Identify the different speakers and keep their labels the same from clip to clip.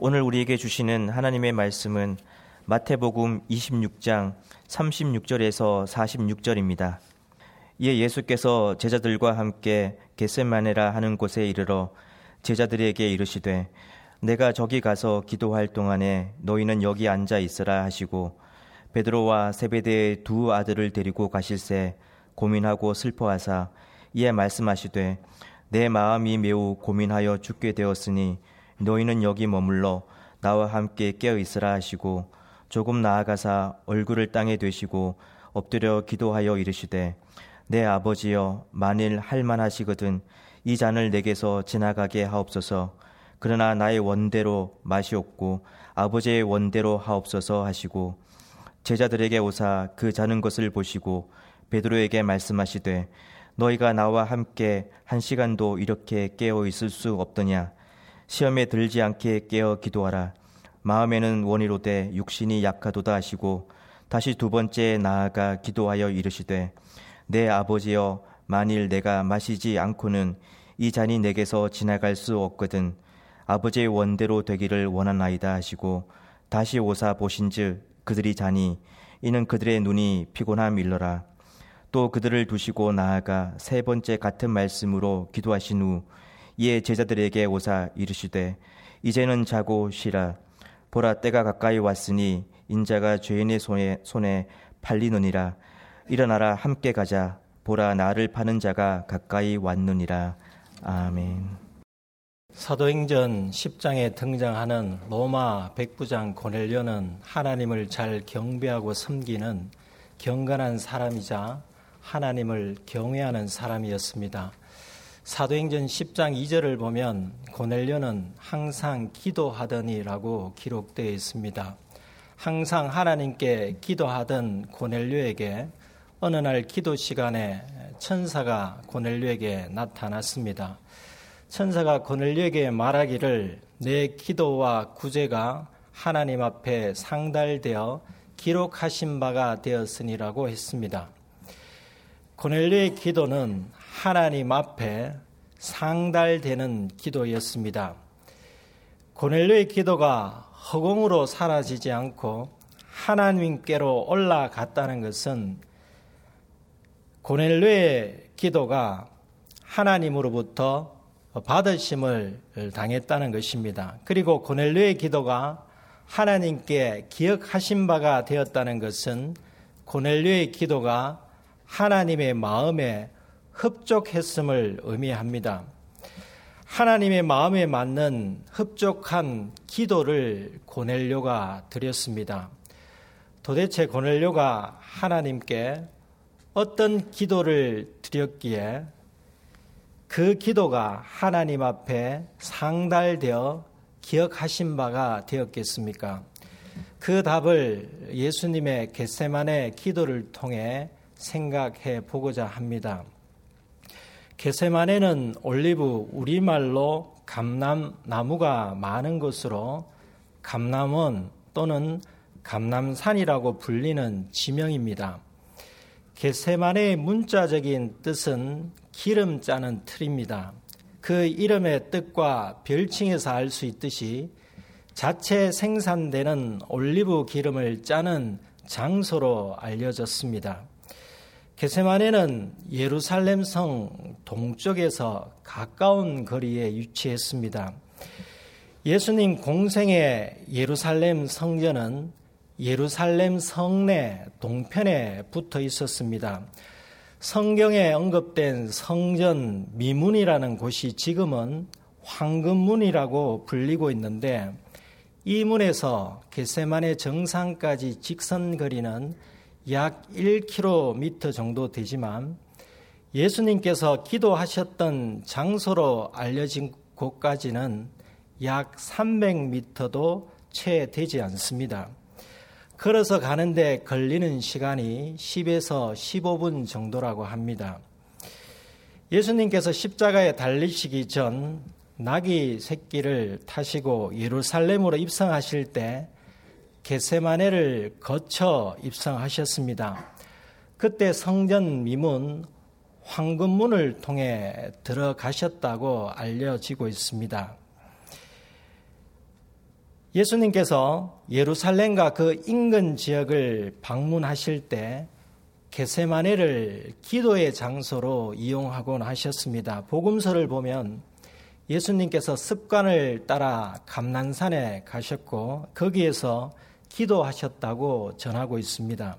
Speaker 1: 오늘 우리에게 주시는 하나님의 말씀은 마태복음 26장 36절에서 46절입니다. 이에 예수께서 제자들과 함께 겟셋마네라 하는 곳에 이르러 제자들에게 이르시되 내가 저기 가서 기도할 동안에 너희는 여기 앉아 있으라 하시고 베드로와 세베대의 두 아들을 데리고 가실새 고민하고 슬퍼하사 이에 말씀하시되 내 마음이 매우 고민하여 죽게 되었으니 너희는 여기 머물러 나와 함께 깨어 있으라 하시고 조금 나아가사 얼굴을 땅에 대시고 엎드려 기도하여 이르시되 내 아버지여 만일 할만하시거든 이 잔을 내게서 지나가게 하옵소서. 그러나 나의 원대로 마시옵고 아버지의 원대로 하옵소서 하시고 제자들에게 오사 그 자는 것을 보시고 베드로에게 말씀하시되 너희가 나와 함께 한 시간도 이렇게 깨어 있을 수 없더냐 시험에 들지 않게 깨어 기도하라. 마음에는 원이로되 육신이 약하도다 하시고 다시 두 번째 나아가 기도하여 이르시되 내 아버지여 만일 내가 마시지 않고는 이 잔이 내게서 지나갈 수 없거든 아버지의 원대로 되기를 원하나이다 하시고 다시 오사 보신즉 그들이 자니 이는 그들의 눈이 피곤함 일러라. 또 그들을 두시고 나아가 세 번째 같은 말씀으로 기도하신 후 이에 제자들에게 오사 이르시되 이제는 자고 쉬라 보라 때가 가까이 왔으니 인자가 죄인의 손에 손에 팔리느니라 일어나라 함께 가자 보라 나를 파는 자가 가까이 왔느니라 아멘.
Speaker 2: 사도행전 10장에 등장하는 로마 백부장 고넬료는 하나님을 잘 경배하고 섬기는 경건한 사람이자 하나님을 경외하는 사람이었습니다. 사도행전 10장 2절을 보면 고넬료는 항상 기도하더니라고 기록되어 있습니다. 항상 하나님께 기도하던 고넬료에게 어느 날 기도 시간에 천사가 고넬료에게 나타났습니다. 천사가 고넬료에게 말하기를 내 기도와 구제가 하나님 앞에 상달되어 기록하신 바가 되었으니라고 했습니다. 고넬료의 기도는 하나님 앞에 상달되는 기도였습니다. 고넬료의 기도가 허공으로 사라지지 않고 하나님께로 올라갔다는 것은 고넬료의 기도가 하나님으로부터 받으심을 당했다는 것입니다. 그리고 고넬료의 기도가 하나님께 기억하신 바가 되었다는 것은 고넬료의 기도가 하나님의 마음에 흡족했음을 의미합니다. 하나님의 마음에 맞는 흡족한 기도를 고넬료가 드렸습니다. 도대체 고넬료가 하나님께 어떤 기도를 드렸기에 그 기도가 하나님 앞에 상달되어 기억하신 바가 되었겠습니까? 그 답을 예수님의 겟세만의 기도를 통해 생각해 보고자 합니다. 게세만에는 올리브 우리말로 감남나무가 많은 곳으로 감남원 또는 감남산이라고 불리는 지명입니다. 게세만의 문자적인 뜻은 기름 짜는 틀입니다. 그 이름의 뜻과 별칭에서 알 수 있듯이 자체 생산되는 올리브 기름을 짜는 장소로 알려졌습니다. 게세마네는 예루살렘 성 동쪽에서 가까운 거리에 위치했습니다. 예수님 공생의 예루살렘 성전은 예루살렘 성내 동편에 붙어 있었습니다. 성경에 언급된 성전 미문이라는 곳이 지금은 황금문이라고 불리고 있는데 이 문에서 게세만의 정상까지 직선거리는 약 1km 정도 되지만 예수님께서 기도하셨던 장소로 알려진 곳까지는 약 300m도 채 되지 않습니다. 걸어서 가는데 걸리는 시간이 10에서 15분 정도라고 합니다. 예수님께서 십자가에 달리시기 전 나귀 새끼를 타시고 예루살렘으로 입성하실 때 게세마네를 거쳐 입성하셨습니다. 그때 성전 미문 황금문을 통해 들어가셨다고 알려지고 있습니다. 예수님께서 예루살렘과 그 인근 지역을 방문하실 때 게세마네를 기도의 장소로 이용하곤 하셨습니다. 복음서를 보면 예수님께서 습관을 따라 감난산에 가셨고 거기에서 기도하셨다고 전하고 있습니다.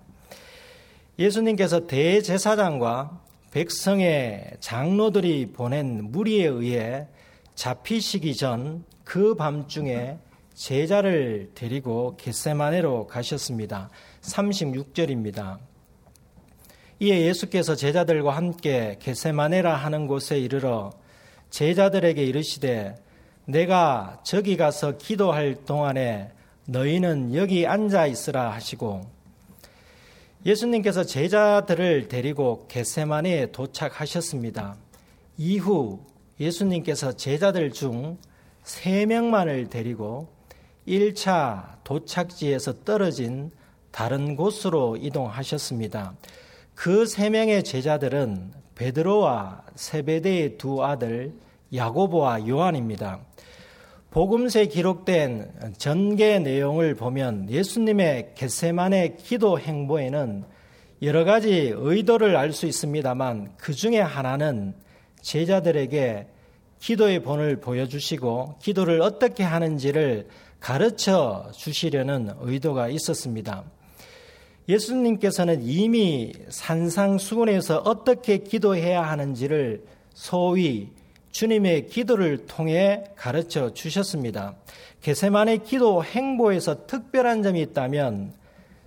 Speaker 2: 예수님께서 대제사장과 백성의 장로들이 보낸 무리에 의해 잡히시기 전 그 밤중에 제자를 데리고 겟세마네로 가셨습니다. 36절입니다. 이에 예수께서 제자들과 함께 겟세마네라 하는 곳에 이르러 제자들에게 이르시되 내가 저기 가서 기도할 동안에 너희는 여기 앉아 있으라 하시고 예수님께서 제자들을 데리고 겟세마네에 도착하셨습니다. 이후 예수님께서 제자들 중세 명만을 데리고 1차 도착지에서 떨어진 다른 곳으로 이동하셨습니다. 그세 명의 제자들은 베드로와 세베대의 두 아들 야고보와 요한입니다. 복음서에 기록된 전개 내용을 보면 예수님의 겟세만의 기도 행보에는 여러 가지 의도를 알 수 있습니다만 그 중에 하나는 제자들에게 기도의 본을 보여주시고 기도를 어떻게 하는지를 가르쳐 주시려는 의도가 있었습니다. 예수님께서는 이미 산상수훈에서 어떻게 기도해야 하는지를 소위 주님의 기도를 통해 가르쳐 주셨습니다. 게세만의 기도 행보에서 특별한 점이 있다면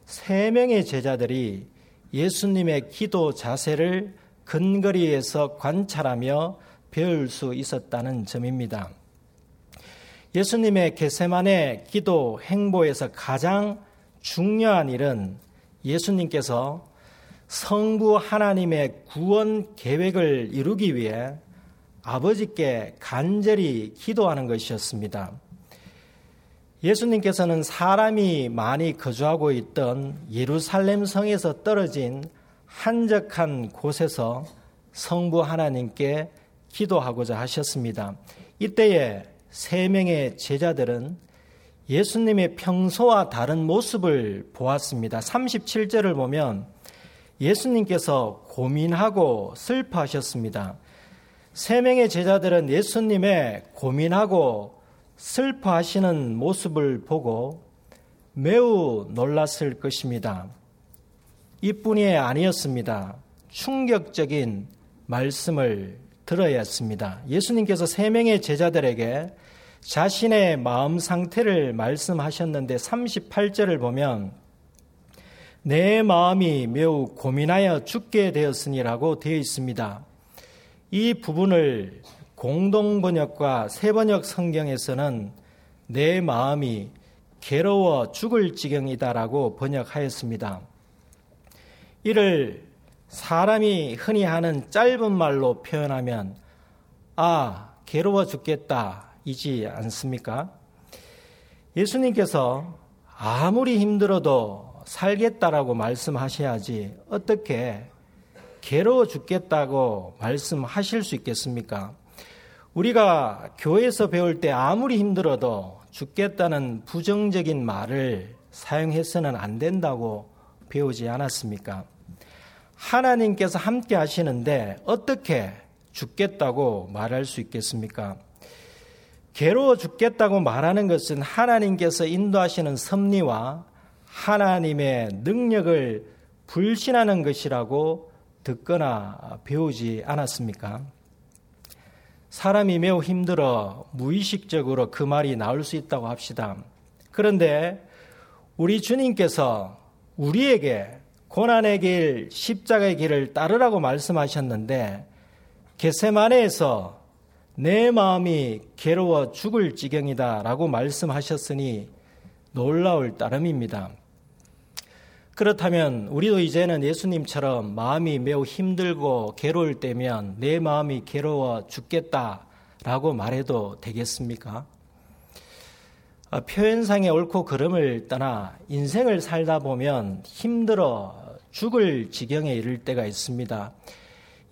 Speaker 2: 세 명의 제자들이 예수님의 기도 자세를 근거리에서 관찰하며 배울 수 있었다는 점입니다. 예수님의 게세만의 기도 행보에서 가장 중요한 일은 예수님께서 성부 하나님의 구원 계획을 이루기 위해 아버지께 간절히 기도하는 것이었습니다. 예수님께서는 사람이 많이 거주하고 있던 예루살렘 성에서 떨어진 한적한 곳에서 성부 하나님께 기도하고자 하셨습니다. 이때에 세 명의 제자들은 예수님의 평소와 다른 모습을 보았습니다. 37절을 보면 예수님께서 고민하고 슬퍼하셨습니다. 세 명의 제자들은 예수님의 고민하고 슬퍼하시는 모습을 보고 매우 놀랐을 것입니다. 이뿐이 아니었습니다. 충격적인 말씀을 들어야 했습니다. 예수님께서 세 명의 제자들에게 자신의 마음 상태를 말씀하셨는데 38절을 보면 내 마음이 매우 고민하여 죽게 되었으니라고 되어 있습니다. 이 부분을 공동 번역과 세번역 성경에서는 내 마음이 괴로워 죽을 지경이다라고 번역하였습니다. 이를 사람이 흔히 하는 짧은 말로 표현하면 아, 괴로워 죽겠다 이지 않습니까? 예수님께서 아무리 힘들어도 살겠다라고 말씀하셔야지 어떻게 괴로워 죽겠다고 말씀하실 수 있겠습니까? 우리가 교회에서 배울 때 아무리 힘들어도 죽겠다는 부정적인 말을 사용해서는 안 된다고 배우지 않았습니까? 하나님께서 함께 하시는데 어떻게 죽겠다고 말할 수 있겠습니까? 괴로워 죽겠다고 말하는 것은 하나님께서 인도하시는 섭리와 하나님의 능력을 불신하는 것이라고 듣거나 배우지 않았습니까? 사람이 매우 힘들어 무의식적으로 그 말이 나올 수 있다고 합시다. 그런데 우리 주님께서 우리에게 고난의 길, 십자가의 길을 따르라고 말씀하셨는데 게세마네에서 내 마음이 괴로워 죽을 지경이다 라고 말씀하셨으니 놀라울 따름입니다. 그렇다면 우리도 이제는 예수님처럼 마음이 매우 힘들고 괴로울 때면 내 마음이 괴로워 죽겠다 라고 말해도 되겠습니까? 아, 표현상의 옳고 그름을 떠나 인생을 살다 보면 힘들어 죽을 지경에 이를 때가 있습니다.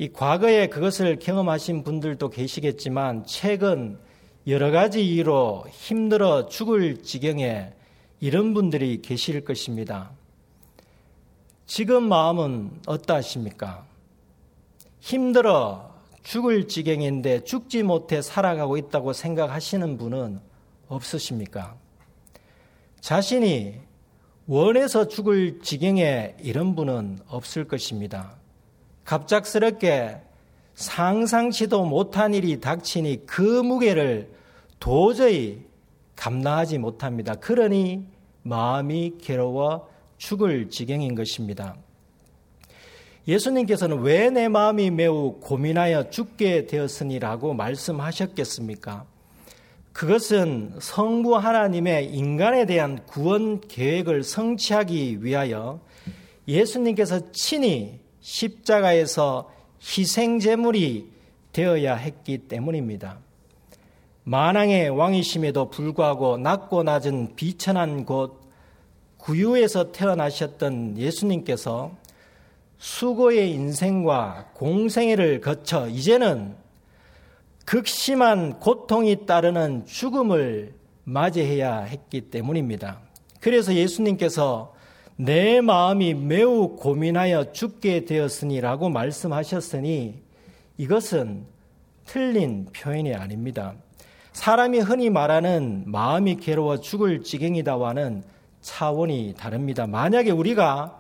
Speaker 2: 이 과거에 그것을 경험하신 분들도 계시겠지만 최근 여러 가지 이유로 힘들어 죽을 지경에 이런 분들이 계실 것입니다. 지금 마음은 어떠하십니까? 힘들어 죽을 지경인데 죽지 못해 살아가고 있다고 생각하시는 분은 없으십니까? 자신이 원해서 죽을 지경에 이런 분은 없을 것입니다. 갑작스럽게 상상치도 못한 일이 닥치니 그 무게를 도저히 감당하지 못합니다. 그러니 마음이 괴로워 죽을 지경인 것입니다. 예수님께서는 왜 내 마음이 매우 고민하여 죽게 되었으니라고 말씀하셨겠습니까? 그것은 성부 하나님의 인간에 대한 구원 계획을 성취하기 위하여 예수님께서 친히 십자가에서 희생제물이 되어야 했기 때문입니다. 만왕의 왕이심에도 불구하고 낮고 낮은 비천한 곳 구유에서 태어나셨던 예수님께서 수고의 인생과 공생애를 거쳐 이제는 극심한 고통이 따르는 죽음을 맞이해야 했기 때문입니다. 그래서 예수님께서 내 마음이 매우 고민하여 죽게 되었으니라고 말씀하셨으니 이것은 틀린 표현이 아닙니다. 사람이 흔히 말하는 마음이 괴로워 죽을 지경이다와는 차원이 다릅니다. 만약에 우리가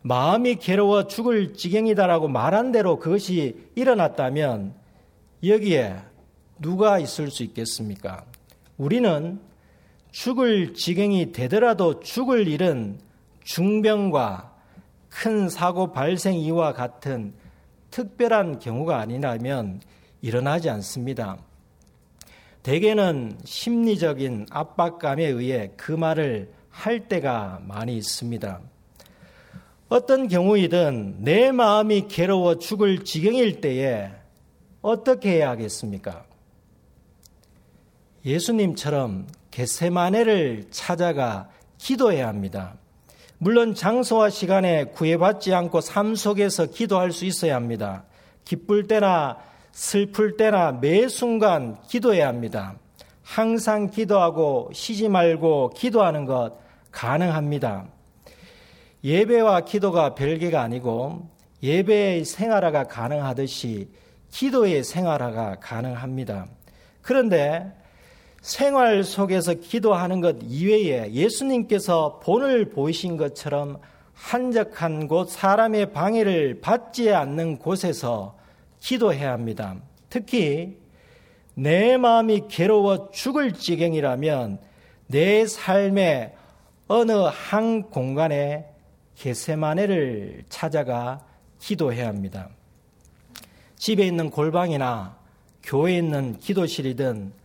Speaker 2: 마음이 괴로워 죽을 지경이다라고 말한 대로 그것이 일어났다면 여기에 누가 있을 수 있겠습니까? 우리는 죽을 지경이 되더라도 죽을 일은 중병과 큰 사고 발생 이와 같은 특별한 경우가 아니라면 일어나지 않습니다. 대개는 심리적인 압박감에 의해 그 말을 할 때가 많이 있습니다. 어떤 경우이든 내 마음이 괴로워 죽을 지경일 때에 어떻게 해야 하겠습니까? 예수님처럼 겟세마네를 찾아가 기도해야 합니다. 물론 장소와 시간에 구애받지 않고 삶 속에서 기도할 수 있어야 합니다. 기쁠 때나 슬플 때나 매 순간 기도해야 합니다. 항상 기도하고 쉬지 말고 기도하는 것 가능합니다. 예배와 기도가 별개가 아니고 예배의 생활화가 가능하듯이 기도의 생활화가 가능합니다. 그런데 생활 속에서 기도하는 것 이외에 예수님께서 본을 보이신 것처럼 한적한 곳 사람의 방해를 받지 않는 곳에서 기도해야 합니다. 특히 내 마음이 괴로워 죽을 지경이라면 내 삶의 어느 한 공간에 게세마네를 찾아가 기도해야 합니다. 집에 있는 골방이나 교회에 있는 기도실이든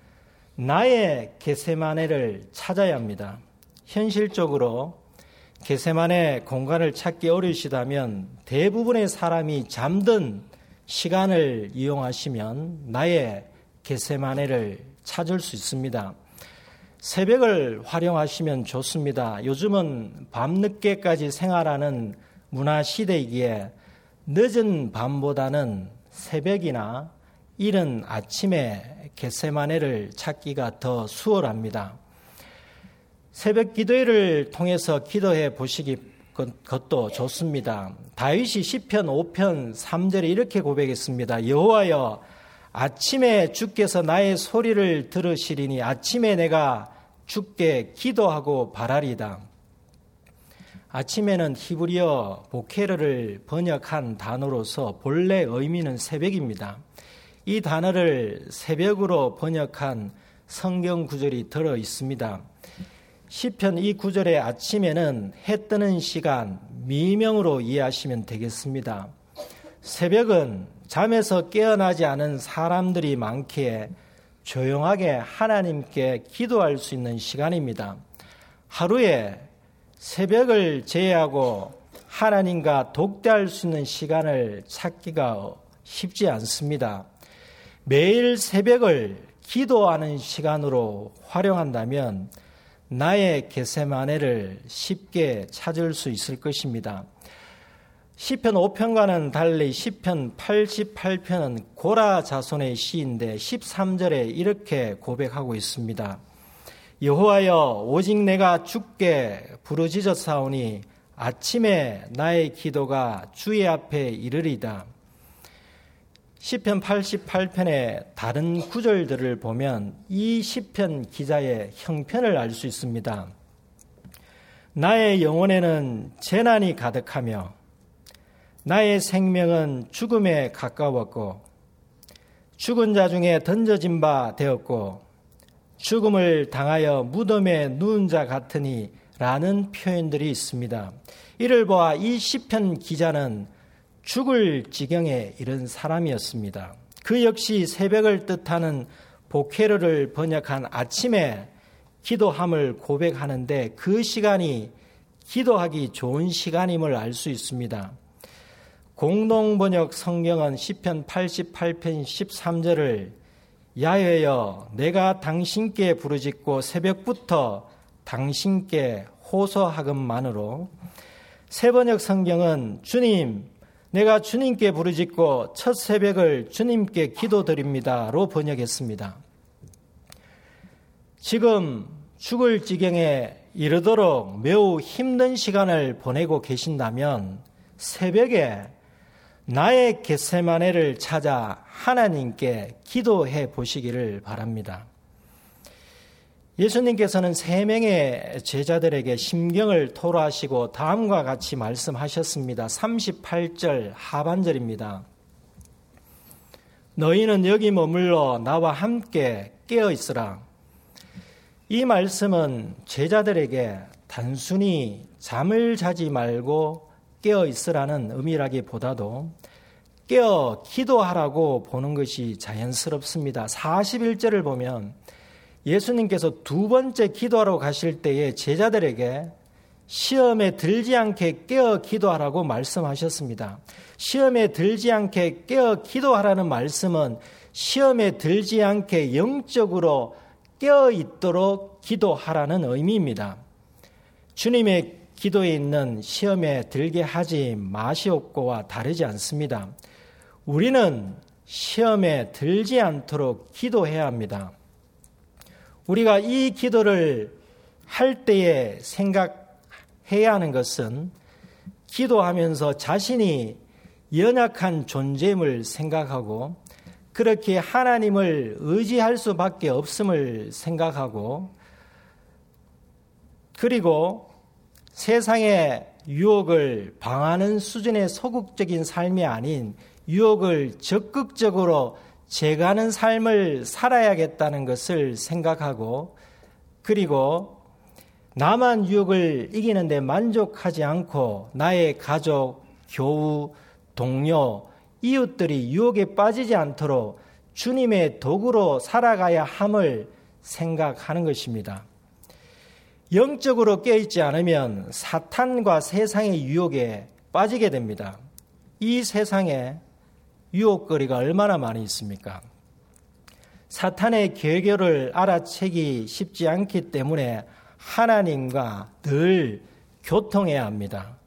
Speaker 2: 나의 게세마네를 찾아야 합니다. 현실적으로 게세마네 공간을 찾기 어려우시다면 대부분의 사람이 잠든 시간을 이용하시면 나의 게세마네를 찾을 수 있습니다. 새벽을 활용하시면 좋습니다. 요즘은 밤늦게까지 생활하는 문화 시대이기에 늦은 밤보다는 새벽이나 이른 아침에 겟세마네를 찾기가 더 수월합니다. 새벽 기도회를 통해서 기도해 보시기 것도 좋습니다. 다윗이 시편 5편 3절에 이렇게 고백했습니다. 여호와여 아침에 주께서 나의 소리를 들으시리니 아침에 내가 주께 기도하고 바라리다. 아침에는 히브리어 보케르를 번역한 단어로서 본래 의미는 새벽입니다. 이 단어를 새벽으로 번역한 성경 구절이 들어 있습니다. 시편 이 구절의 아침에는 해 뜨는 시간 미명으로 이해하시면 되겠습니다. 새벽은 잠에서 깨어나지 않은 사람들이 많기에 조용하게 하나님께 기도할 수 있는 시간입니다. 하루에 새벽을 제외하고 하나님과 독대할 수 있는 시간을 찾기가 쉽지 않습니다. 매일 새벽을 기도하는 시간으로 활용한다면 나의 게세마네를 쉽게 찾을 수 있을 것입니다. 시편 5편과는 달리 시편 88편은 고라 자손의 시인데 13절에 이렇게 고백하고 있습니다. 여호와여 오직 내가 주께 부르짖어 사오니 아침에 나의 기도가 주의 앞에 이르리다. 시편 88편의 다른 구절들을 보면 이 시편 기자의 형편을 알 수 있습니다. 나의 영혼에는 재난이 가득하며 나의 생명은 죽음에 가까웠고 죽은 자 중에 던져진 바 되었고 죽음을 당하여 무덤에 누운 자 같으니 라는 표현들이 있습니다. 이를 보아 이 시편 기자는 죽을 지경에 이른 사람이었습니다. 그 역시 새벽을 뜻하는 보케르를 번역한 아침에 기도함을 고백하는데 그 시간이 기도하기 좋은 시간임을 알 수 있습니다. 공동 번역 성경은 시편 88편 13절을 야외여 내가 당신께 부르짖고 새벽부터 당신께 호소하건만으로 세 번역 성경은 주님 내가 주님께 부르짖고 첫 새벽을 주님께 기도드립니다로 번역했습니다. 지금 죽을 지경에 이르도록 매우 힘든 시간을 보내고 계신다면 새벽에 나의 겟세마네를 찾아 하나님께 기도해 보시기를 바랍니다. 예수님께서는 세 명의 제자들에게 심경을 토로하시고 다음과 같이 말씀하셨습니다. 38절 하반절입니다. 너희는 여기 머물러 나와 함께 깨어 있으라. 이 말씀은 제자들에게 단순히 잠을 자지 말고 깨어 있으라는 의미라기보다도 깨어 기도하라고 보는 것이 자연스럽습니다. 41절을 보면 예수님께서 두 번째 기도하러 가실 때에 제자들에게 시험에 들지 않게 깨어 기도하라고 말씀하셨습니다. 시험에 들지 않게 깨어 기도하라는 말씀은 시험에 들지 않게 영적으로 깨어 있도록 기도하라는 의미입니다. 주님의 기도에 있는 시험에 들게 하지 마시옵고와 다르지 않습니다. 우리는 시험에 들지 않도록 기도해야 합니다. 우리가 이 기도를 할 때에 생각해야 하는 것은 기도하면서 자신이 연약한 존재임을 생각하고 그렇게 하나님을 의지할 수밖에 없음을 생각하고 그리고 세상의 유혹을 방하는 수준의 소극적인 삶이 아닌 유혹을 적극적으로 제가는 삶을 살아야겠다는 것을 생각하고 그리고 나만 유혹을 이기는 데 만족하지 않고 나의 가족, 교우, 동료, 이웃들이 유혹에 빠지지 않도록 주님의 도구로 살아가야 함을 생각하는 것입니다. 영적으로 깨있지 않으면 사탄과 세상의 유혹에 빠지게 됩니다. 이 세상에 유혹거리가 얼마나 많이 있습니까? 사탄의 계교를 알아채기 쉽지 않기 때문에 하나님과 늘 교통해야 합니다.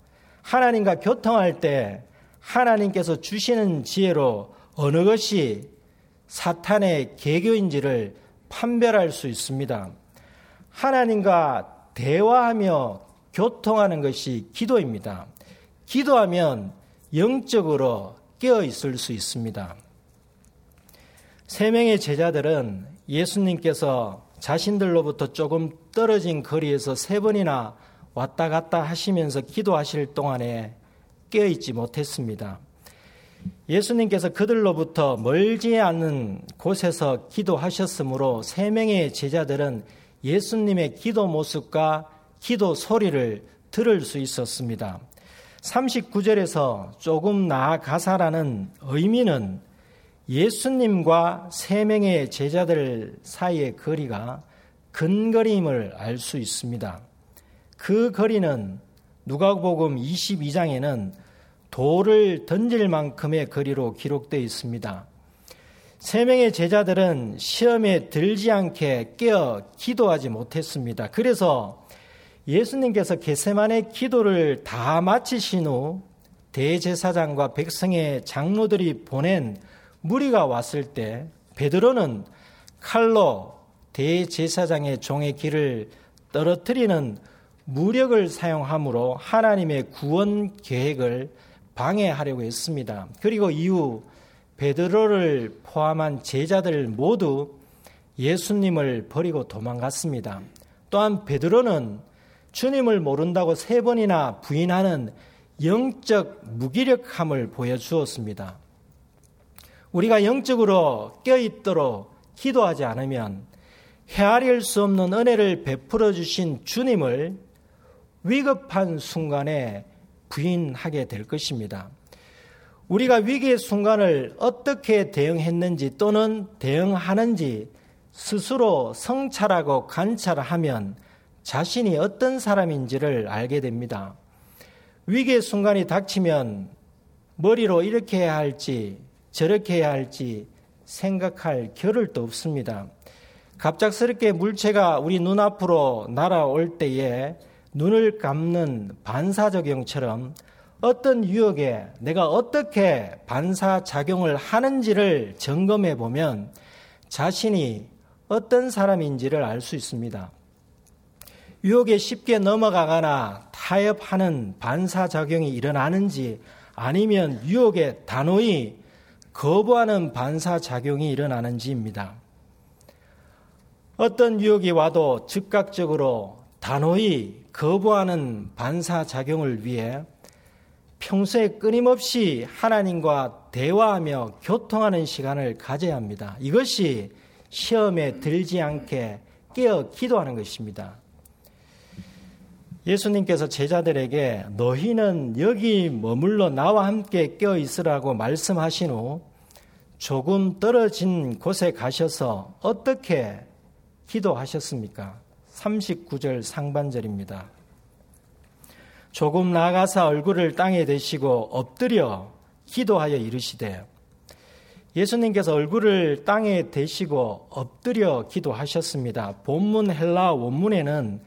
Speaker 2: 하나님과 교통할 때 하나님께서 주시는 지혜로 어느 것이 사탄의 계교인지를 판별할 수 있습니다. 하나님과 대화하며 교통하는 것이 기도입니다. 기도하면 영적으로 깨어 있을 수 있습니다. 세 명의 제자들은 예수님께서 자신들로부터 조금 떨어진 거리에서 세 번이나 왔다 갔다 하시면서 기도하실 동안에 깨어있지 못했습니다. 예수님께서 그들로부터 멀지 않은 곳에서 기도하셨으므로 세 명의 제자들은 예수님의 기도 모습과 기도 소리를 들을 수 있었습니다. 39절에서 조금 나아가사라는 의미는 예수님과 세 명의 제자들 사이의 거리가 근거리임을 알 수 있습니다. 그 거리는 누가복음 22장에는 돌을 던질 만큼의 거리로 기록되어 있습니다. 세 명의 제자들은 시험에 들지 않게 깨어 기도하지 못했습니다. 그래서 예수님께서 게세만의 기도를 다 마치신 후 대제사장과 백성의 장로들이 보낸 무리가 왔을 때 베드로는 칼로 대제사장의 종의 길을 떨어뜨리는 무력을 사용함으로 하나님의 구원 계획을 방해하려고 했습니다. 그리고 이후 베드로를 포함한 제자들 모두 예수님을 버리고 도망갔습니다. 또한 베드로는 주님을 모른다고 세 번이나 부인하는 영적 무기력함을 보여주었습니다. 우리가 영적으로 껴있도록 기도하지 않으면 헤아릴 수 없는 은혜를 베풀어 주신 주님을 위급한 순간에 부인하게 될 것입니다. 우리가 위기의 순간을 어떻게 대응했는지 또는 대응하는지 스스로 성찰하고 관찰하면 자신이 어떤 사람인지를 알게 됩니다. 위기의 순간이 닥치면 머리로 이렇게 해야 할지 저렇게 해야 할지 생각할 겨를도 없습니다. 갑작스럽게 물체가 우리 눈앞으로 날아올 때에 눈을 감는 반사적용처럼 어떤 유혹에 내가 어떻게 반사작용을 하는지를 점검해 보면 자신이 어떤 사람인지를 알 수 있습니다. 유혹에 쉽게 넘어가거나 타협하는 반사작용이 일어나는지 아니면 유혹에 단호히 거부하는 반사작용이 일어나는지입니다. 어떤 유혹이 와도 즉각적으로 단호히 거부하는 반사작용을 위해 평소에 끊임없이 하나님과 대화하며 교통하는 시간을 가져야 합니다. 이것이 시험에 들지 않게 깨어 기도하는 것입니다. 예수님께서 제자들에게 너희는 여기 머물러 나와 함께 껴 있으라고 말씀하신 후 조금 떨어진 곳에 가셔서 어떻게 기도하셨습니까? 39절 상반절입니다. 조금 나가사 얼굴을 땅에 대시고 엎드려 기도하여 이르시되 예수님께서 얼굴을 땅에 대시고 엎드려 기도하셨습니다. 본문 헬라 원문에는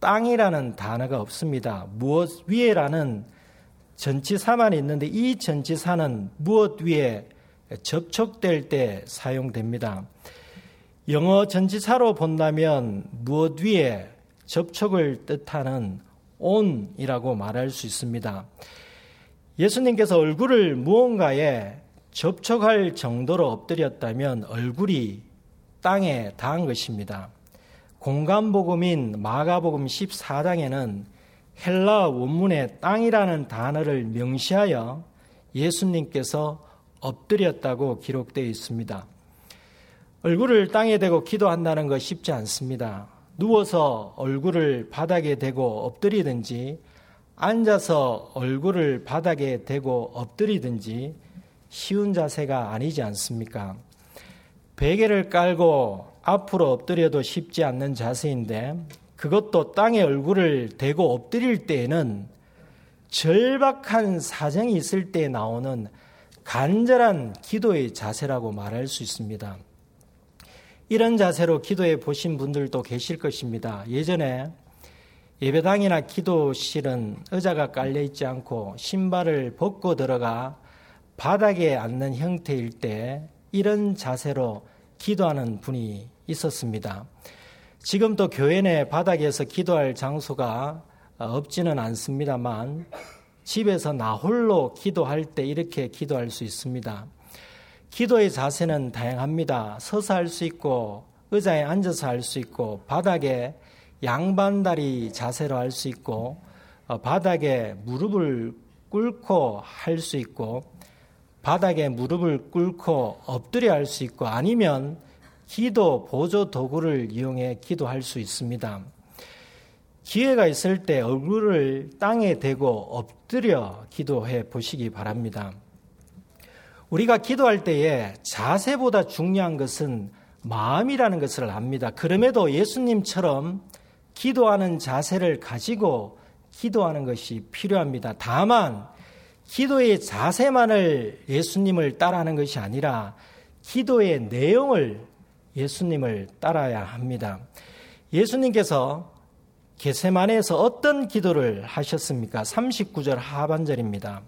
Speaker 2: 땅이라는 단어가 없습니다. 무엇 위에라는 전치사만 있는데 이 전치사는 무엇 위에 접촉될 때 사용됩니다. 영어 전치사로 본다면 무엇 위에 접촉을 뜻하는 on이라고 말할 수 있습니다. 예수님께서 얼굴을 무언가에 접촉할 정도로 엎드렸다면 얼굴이 땅에 닿은 것입니다. 공간복음인 마가복음 14장에는 헬라 원문에 땅이라는 단어를 명시하여 예수님께서 엎드렸다고 기록되어 있습니다. 얼굴을 땅에 대고 기도한다는 것 쉽지 않습니다. 누워서 얼굴을 바닥에 대고 엎드리든지 앉아서 얼굴을 바닥에 대고 엎드리든지 쉬운 자세가 아니지 않습니까? 베개를 깔고 앞으로 엎드려도 쉽지 않는 자세인데 그것도 땅에 얼굴을 대고 엎드릴 때에는 절박한 사정이 있을 때 나오는 간절한 기도의 자세라고 말할 수 있습니다. 이런 자세로 기도해 보신 분들도 계실 것입니다. 예전에 예배당이나 기도실은 의자가 깔려 있지 않고 신발을 벗고 들어가 바닥에 앉는 형태일 때 이런 자세로 기도하는 분이 있었습니다. 지금 도 교회 내 바닥에서 기도할 장소가 없지는 않습니다만 집에서 나 홀로 기도할 때 이렇게 기도할 수 있습니다. 기도의 자세는 다양합니다. 서서 할 수 있고 의자에 앉아서 할 수 있고 바닥에 양반다리 자세로 할 수 있고 어, 바닥에 무릎을 꿇고 할 수 있고 바닥에 무릎을 꿇고 엎드려 할 수 있고 아니면 기도 보조 도구를 이용해 기도할 수 있습니다. 기회가 있을 때 얼굴을 땅에 대고 엎드려 기도해 보시기 바랍니다. 우리가 기도할 때에 자세보다 중요한 것은 마음이라는 것을 압니다. 그럼에도 예수님처럼 기도하는 자세를 가지고 기도하는 것이 필요합니다. 다만 기도의 자세만을 예수님을 따라하는 것이 아니라 기도의 내용을 예수님을 따라야 합니다. 예수님께서 게세만에서 어떤 기도를 하셨습니까? 39절 하반절입니다.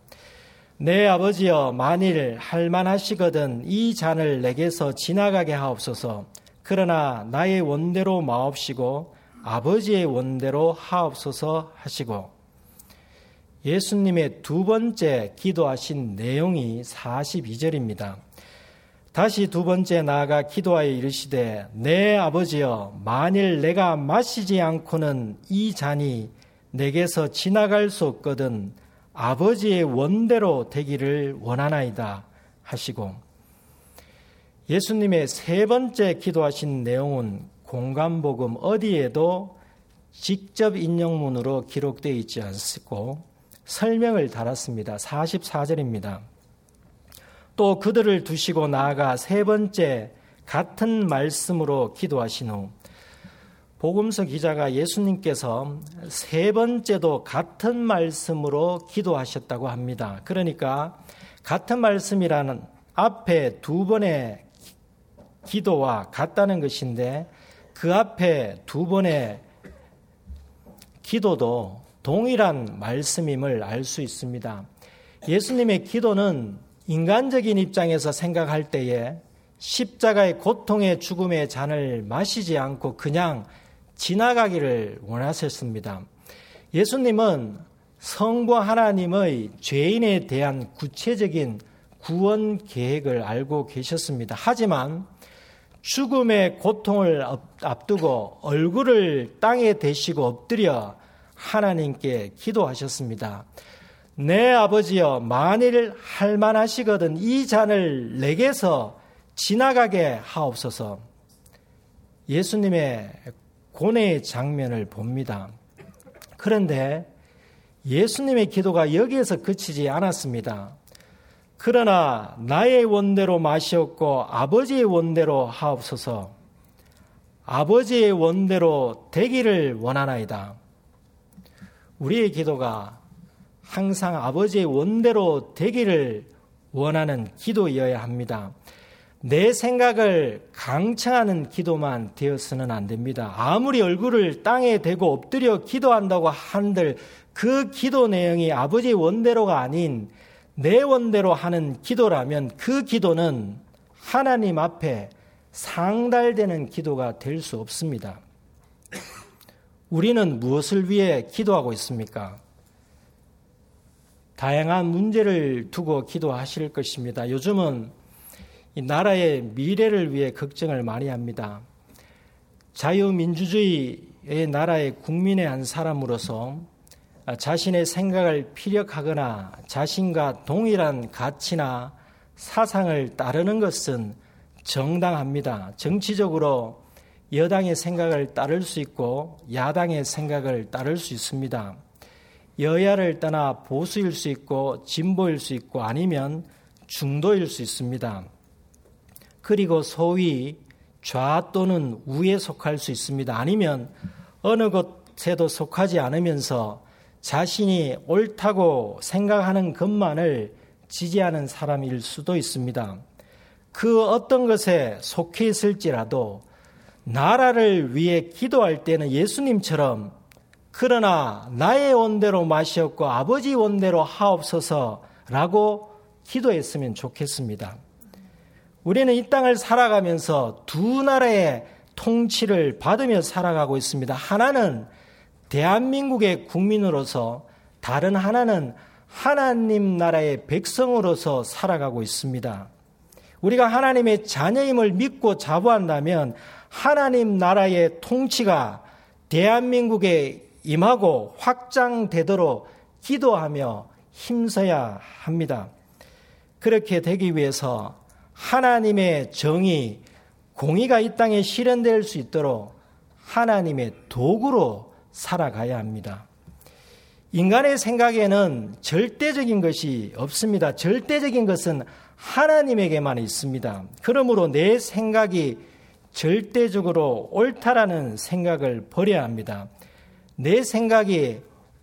Speaker 2: 내 아버지여 만일 할만하시거든 이 잔을 내게서 지나가게 하옵소서 그러나 나의 원대로 마옵시고 아버지의 원대로 하옵소서 하시고 예수님의 두 번째 기도하신 내용이 42절입니다. 다시 두 번째 나아가 기도하여 이르시되 내 아버지여 만일 내가 마시지 않고는 이 잔이 내게서 지나갈 수 없거든 아버지의 원대로 되기를 원하나이다 하시고 예수님의 세 번째 기도하신 내용은 공간복음 어디에도 직접 인용문으로 기록되어 있지 않고 설명을 달았습니다. 44절입니다. 또 그들을 두시고 나아가 세 번째 같은 말씀으로 기도하신 후 복음서 기자가 예수님께서 세 번째도 같은 말씀으로 기도하셨다고 합니다. 그러니까 같은 말씀이라는 앞에 두 번의 기도와 같다는 것인데 그 앞에 두 번의 기도도 동일한 말씀임을 알 수 있습니다. 예수님의 기도는 인간적인 입장에서 생각할 때에 십자가의 고통의 죽음의 잔을 마시지 않고 그냥 지나가기를 원하셨습니다. 예수님은 성부 하나님의 죄인에 대한 구체적인 구원 계획을 알고 계셨습니다. 하지만 죽음의 고통을 앞두고 얼굴을 땅에 대시고 엎드려 하나님께 기도하셨습니다. 내 아버지여 만일 할만하시거든 이 잔을 내게서 지나가게 하옵소서. 예수님의 고뇌의 장면을 봅니다. 그런데 예수님의 기도가 여기에서 그치지 않았습니다. 그러나 나의 원대로 마시었고 아버지의 원대로 하옵소서. 아버지의 원대로 되기를 원하나이다. 우리의 기도가 항상 아버지의 원대로 되기를 원하는 기도여야 합니다. 내 생각을 강청하는 기도만 되어서는 안 됩니다. 아무리 얼굴을 땅에 대고 엎드려 기도한다고 한들 그 기도 내용이 아버지의 원대로가 아닌 내 원대로 하는 기도라면 그 기도는 하나님 앞에 상달되는 기도가 될 수 없습니다. 우리는 무엇을 위해 기도하고 있습니까? 다양한 문제를 두고 기도하실 것입니다. 요즘은 이 나라의 미래를 위해 걱정을 많이 합니다. 자유민주주의의 나라의 국민의 한 사람으로서 자신의 생각을 피력하거나 자신과 동일한 가치나 사상을 따르는 것은 정당합니다. 정치적으로 여당의 생각을 따를 수 있고 야당의 생각을 따를 수 있습니다. 여야를 떠나 보수일 수 있고 진보일 수 있고 아니면 중도일 수 있습니다. 그리고 소위 좌 또는 우에 속할 수 있습니다. 아니면 어느 곳에도 속하지 않으면서 자신이 옳다고 생각하는 것만을 지지하는 사람일 수도 있습니다. 그 어떤 것에 속해 있을지라도 나라를 위해 기도할 때는 예수님처럼 그러나 나의 원대로 마시었고 아버지 원대로 하옵소서라고 기도했으면 좋겠습니다. 우리는 이 땅을 살아가면서 두 나라의 통치를 받으며 살아가고 있습니다. 하나는 대한민국의 국민으로서 다른 하나는 하나님 나라의 백성으로서 살아가고 있습니다. 우리가 하나님의 자녀임을 믿고 자부한다면 하나님 나라의 통치가 대한민국에 임하고 확장되도록 기도하며 힘써야 합니다. 그렇게 되기 위해서 하나님의 정의, 공의가 이 땅에 실현될 수 있도록 하나님의 도구로 살아가야 합니다. 인간의 생각에는 절대적인 것이 없습니다. 절대적인 것은 하나님에게만 있습니다. 그러므로 내 생각이 절대적으로 옳다라는 생각을 버려야 합니다. 내 생각이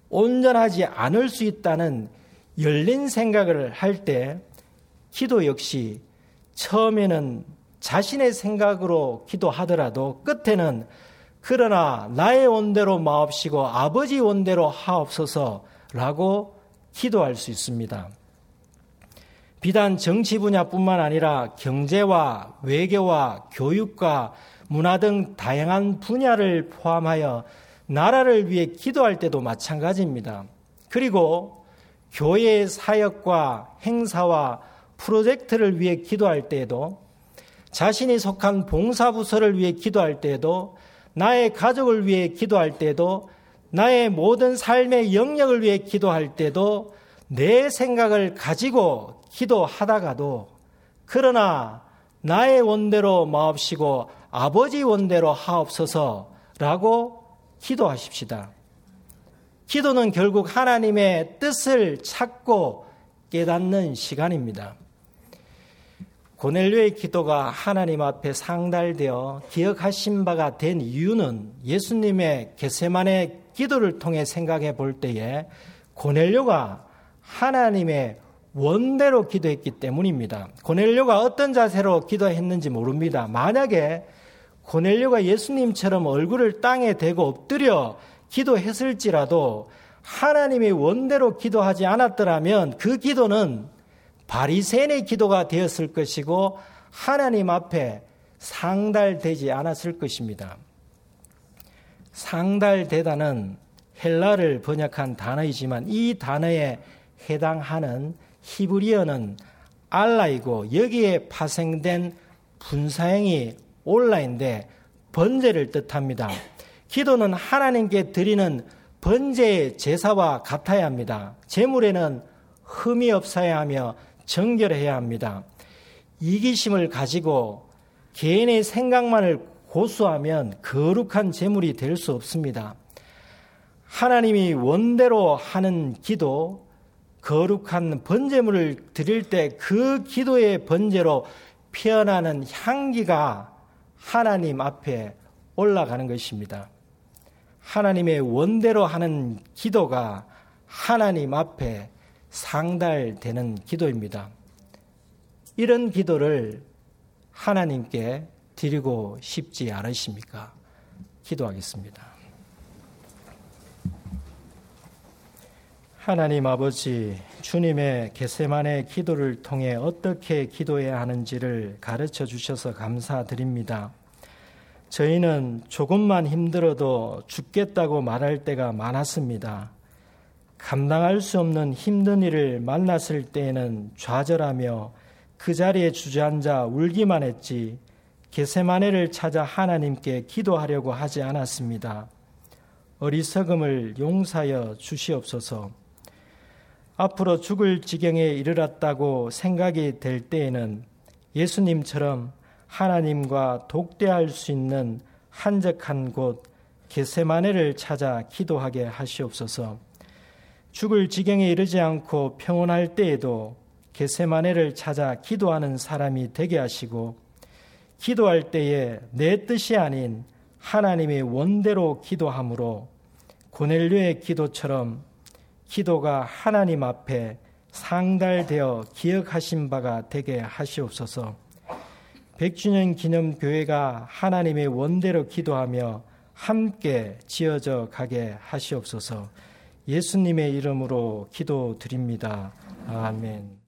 Speaker 2: 온전하지 않을 수 있다는 열린 생각을 할 때 기도 역시 처음에는 자신의 생각으로 기도하더라도 끝에는 그러나 나의 원대로 마옵시고 아버지 원대로 하옵소서라고 기도할 수 있습니다. 비단 정치 분야뿐만 아니라 경제와 외교와 교육과 문화 등 다양한 분야를 포함하여 나라를 위해 기도할 때도 마찬가지입니다. 그리고 교회의 사역과 행사와 프로젝트를 위해 기도할 때에도 자신이 속한 봉사부서를 위해 기도할 때에도 나의 가족을 위해 기도할 때도 나의 모든 삶의 영역을 위해 기도할 때도 내 생각을 가지고 기도하다가도 그러나 나의 원대로 마옵시고 아버지 원대로 하옵소서라고 기도하십시다. 기도는 결국 하나님의 뜻을 찾고 깨닫는 시간입니다. 고넬료의 기도가 하나님 앞에 상달되어 기억하신 바가 된 이유는 예수님의 게세만의 기도를 통해 생각해 볼 때에 고넬료가 하나님의 원대로 기도했기 때문입니다. 고넬료가 어떤 자세로 기도했는지 모릅니다. 만약에 고넬료가 예수님처럼 얼굴을 땅에 대고 엎드려 기도했을지라도 하나님의 원대로 기도하지 않았더라면 그 기도는 바리새인의 기도가 되었을 것이고 하나님 앞에 상달되지 않았을 것입니다. 상달되다는 헬라를 번역한 단어이지만 이 단어에 해당하는 히브리어는 알라이고 여기에 파생된 분사형이 올라인데 번제를 뜻합니다. 기도는 하나님께 드리는 번제의 제사와 같아야 합니다. 제물에는 흠이 없어야 하며 정결해야 합니다. 이기심을 가지고 개인의 생각만을 고수하면 거룩한 제물이 될 수 없습니다. 하나님이 원대로 하는 기도, 거룩한 번제물을 드릴 때 그 기도의 번제로 피어나는 향기가 하나님 앞에 올라가는 것입니다. 하나님의 원대로 하는 기도가 하나님 앞에 상달되는 기도입니다. 이런 기도를 하나님께 드리고 싶지 않으십니까? 기도하겠습니다. 하나님 아버지, 주님의 개세만의 기도를 통해 어떻게 기도해야 하는지를 가르쳐 주셔서 감사드립니다. 저희는 조금만 힘들어도 죽겠다고 말할 때가 많았습니다. 감당할 수 없는 힘든 일을 만났을 때에는 좌절하며 그 자리에 주저앉아 울기만 했지 게세마네를 찾아 하나님께 기도하려고 하지 않았습니다. 어리석음을 용사여 주시옵소서. 앞으로 죽을 지경에 이르렀다고 생각이 될 때에는 예수님처럼 하나님과 독대할 수 있는 한적한 곳 게세마네를 찾아 기도하게 하시옵소서. 죽을 지경에 이르지 않고 평온할 때에도 게세마네를 찾아 기도하는 사람이 되게 하시고 기도할 때에 내 뜻이 아닌 하나님의 원대로 기도함으로 고넬료의 기도처럼 기도가 하나님 앞에 상달되어 기억하신 바가 되게 하시옵소서. 100주년 기념 교회가 하나님의 원대로 기도하며 함께 지어져 가게 하시옵소서. 예수님의 이름으로 기도드립니다. 아멘.